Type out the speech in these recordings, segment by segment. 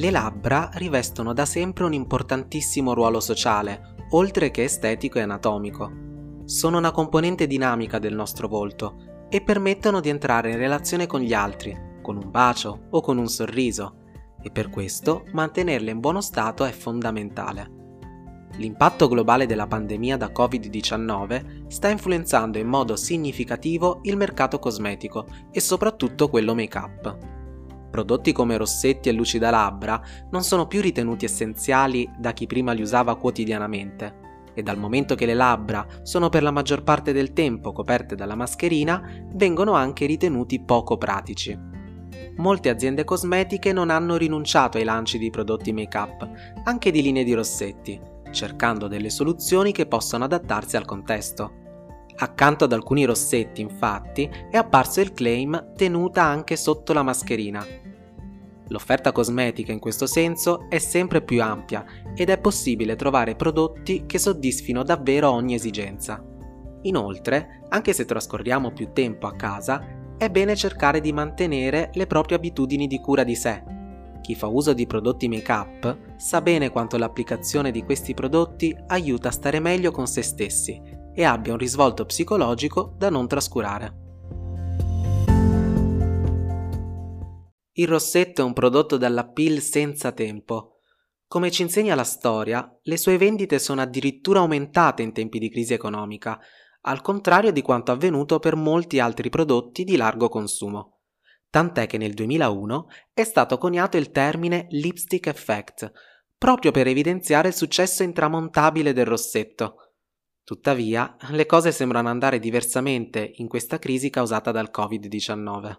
Le labbra rivestono da sempre un importantissimo ruolo sociale, oltre che estetico e anatomico. Sono una componente dinamica del nostro volto e permettono di entrare in relazione con gli altri, con un bacio o con un sorriso, e per questo mantenerle in buono stato è fondamentale. L'impatto globale della pandemia da Covid-19 sta influenzando in modo significativo il mercato cosmetico e soprattutto quello make-up. Prodotti come rossetti e lucida labbra non sono più ritenuti essenziali da chi prima li usava quotidianamente e dal momento che le labbra sono per la maggior parte del tempo coperte dalla mascherina, vengono anche ritenuti poco pratici. Molte aziende cosmetiche non hanno rinunciato ai lanci di prodotti make-up, anche di linee di rossetti, cercando delle soluzioni che possano adattarsi al contesto. Accanto ad alcuni rossetti, infatti, è apparso il claim tenuta anche sotto la mascherina. L'offerta cosmetica in questo senso è sempre più ampia ed è possibile trovare prodotti che soddisfino davvero ogni esigenza. Inoltre, anche se trascorriamo più tempo a casa, è bene cercare di mantenere le proprie abitudini di cura di sé chi fa uso di prodotti make-up sa bene quanto l'applicazione di questi prodotti aiuta a stare meglio con se stessi e abbia un risvolto psicologico da non trascurare. Il rossetto è un prodotto dall'appeal senza tempo. Come ci insegna la storia, le sue vendite sono addirittura aumentate in tempi di crisi economica, al contrario di quanto avvenuto per molti altri prodotti di largo consumo tant'è che nel 2001 è stato coniato il termine lipstick effect, proprio per evidenziare il successo intramontabile del rossetto. Tuttavia, le cose sembrano andare diversamente in questa crisi causata dal Covid-19.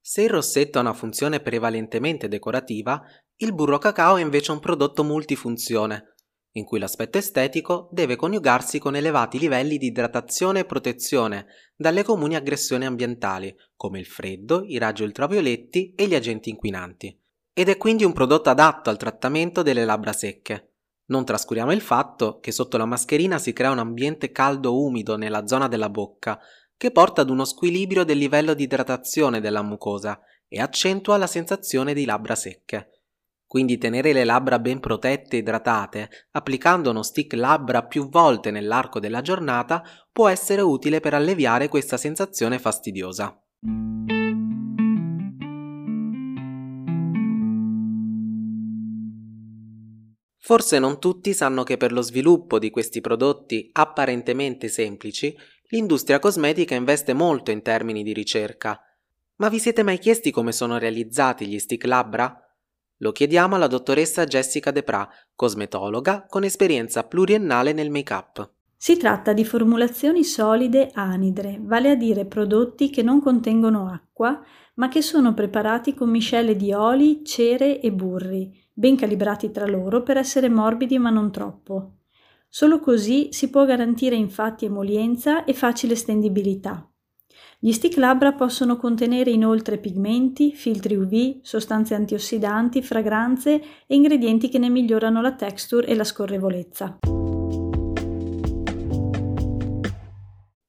Se il rossetto ha una funzione prevalentemente decorativa, il burro cacao è invece un prodotto multifunzione, in cui l'aspetto estetico deve coniugarsi con elevati livelli di idratazione e protezione dalle comuni aggressioni ambientali, come il freddo, i raggi ultravioletti e gli agenti inquinanti. Ed è quindi un prodotto adatto al trattamento delle labbra secche. Non trascuriamo il fatto che sotto la mascherina si crea un ambiente caldo-umido nella zona della bocca, che porta ad uno squilibrio del livello di idratazione della mucosa e accentua la sensazione di labbra secche. Quindi tenere le labbra ben protette e idratate, applicando uno stick labbra più volte nell'arco della giornata, può essere utile per alleviare questa sensazione fastidiosa. Forse non tutti sanno che per lo sviluppo di questi prodotti apparentemente semplici, l'industria cosmetica investe molto in termini di ricerca. Ma vi siete mai chiesti come sono realizzati gli stick labbra? Lo chiediamo alla dottoressa Jessica Depra, cosmetologa con esperienza pluriennale nel make-up. Si tratta di formulazioni solide anidre, vale a dire prodotti che non contengono acqua, ma che sono preparati con miscele di oli, cere e burri, ben calibrati tra loro per essere morbidi ma non troppo. Solo così si può garantire infatti emolienza e facile stendibilità. Gli stick labbra possono contenere inoltre pigmenti, filtri UV, sostanze antiossidanti, fragranze e ingredienti che ne migliorano la texture e la scorrevolezza.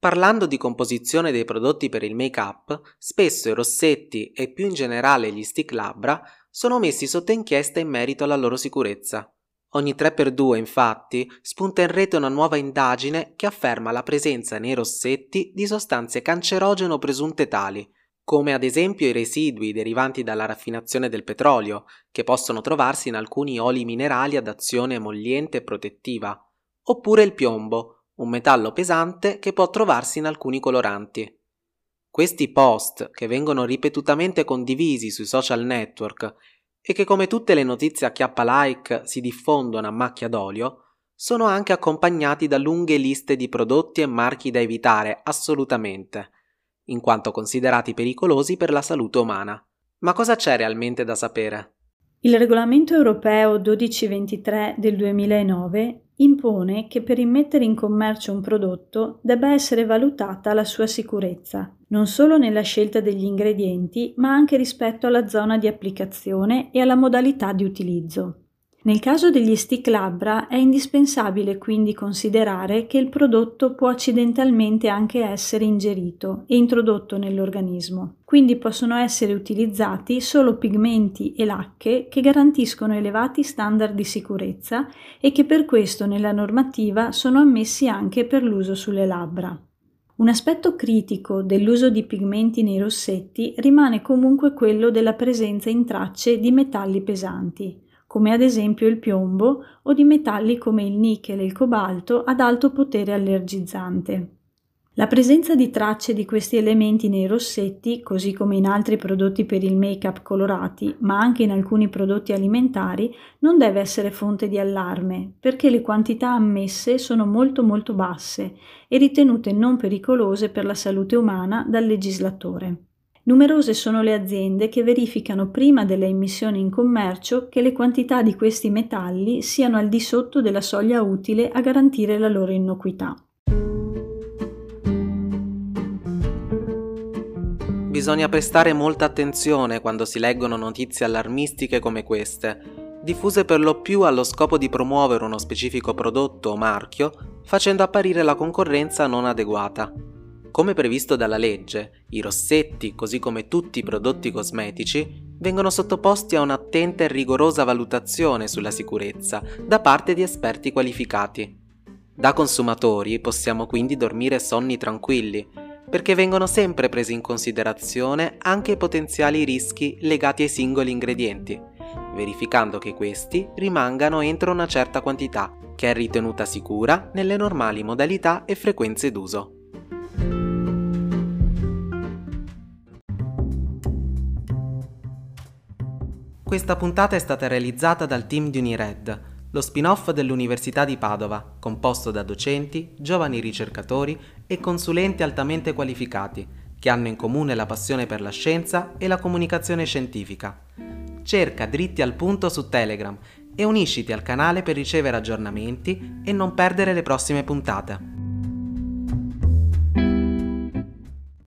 Parlando di composizione dei prodotti per il make-up, spesso i rossetti e più in generale gli stick labbra sono messi sotto inchiesta in merito alla loro sicurezza. Ogni 3x2, infatti, spunta in rete una nuova indagine che afferma la presenza nei rossetti di sostanze cancerogeno presunte tali, come ad esempio i residui derivanti dalla raffinazione del petrolio, che possono trovarsi in alcuni oli minerali ad azione emolliente e protettiva, oppure il piombo, un metallo pesante che può trovarsi in alcuni coloranti. Questi post, che vengono ripetutamente condivisi sui social network e che come tutte le notizie a chiappa like si diffondono a macchia d'olio, sono anche accompagnati da lunghe liste di prodotti e marchi da evitare assolutamente, in quanto considerati pericolosi per la salute umana. Ma cosa c'è realmente da sapere? Il regolamento europeo 1223 del 2009 impone che per immettere in commercio un prodotto debba essere valutata la sua sicurezza, non solo nella scelta degli ingredienti, ma anche rispetto alla zona di applicazione e alla modalità di utilizzo. Nel caso degli stick labbra è indispensabile quindi considerare che il prodotto può accidentalmente anche essere ingerito e introdotto nell'organismo, quindi possono essere utilizzati solo pigmenti e lacche che garantiscono elevati standard di sicurezza e che per questo nella normativa sono ammessi anche per l'uso sulle labbra. Un aspetto critico dell'uso di pigmenti nei rossetti rimane comunque quello della presenza in tracce di metalli pesanti, come ad esempio il piombo, o di metalli come il nickel e il cobalto ad alto potere allergizzante. La presenza di tracce di questi elementi nei rossetti, così come in altri prodotti per il make-up colorati, ma anche in alcuni prodotti alimentari, non deve essere fonte di allarme, perché le quantità ammesse sono molto molto basse e ritenute non pericolose per la salute umana dal legislatore. Numerose sono le aziende che verificano prima delle emissioni in commercio che le quantità di questi metalli siano al di sotto della soglia utile a garantire la loro innocuità. Bisogna prestare molta attenzione quando si leggono notizie allarmistiche come queste, diffuse per lo più allo scopo di promuovere uno specifico prodotto o marchio, facendo apparire la concorrenza non adeguata. Come previsto dalla legge, i rossetti, così come tutti i prodotti cosmetici, vengono sottoposti a un'attenta e rigorosa valutazione sulla sicurezza da parte di esperti qualificati. Da consumatori possiamo quindi dormire sonni tranquilli, perché vengono sempre presi in considerazione anche i potenziali rischi legati ai singoli ingredienti, verificando che questi rimangano entro una certa quantità, che è ritenuta sicura nelle normali modalità e frequenze d'uso. Questa puntata è stata realizzata dal team di Unired, lo spin-off dell'Università di Padova, composto da docenti, giovani ricercatori e consulenti altamente qualificati, che hanno in comune la passione per la scienza e la comunicazione scientifica. Cerca dritti al punto su Telegram e unisciti al canale per ricevere aggiornamenti e non perdere le prossime puntate.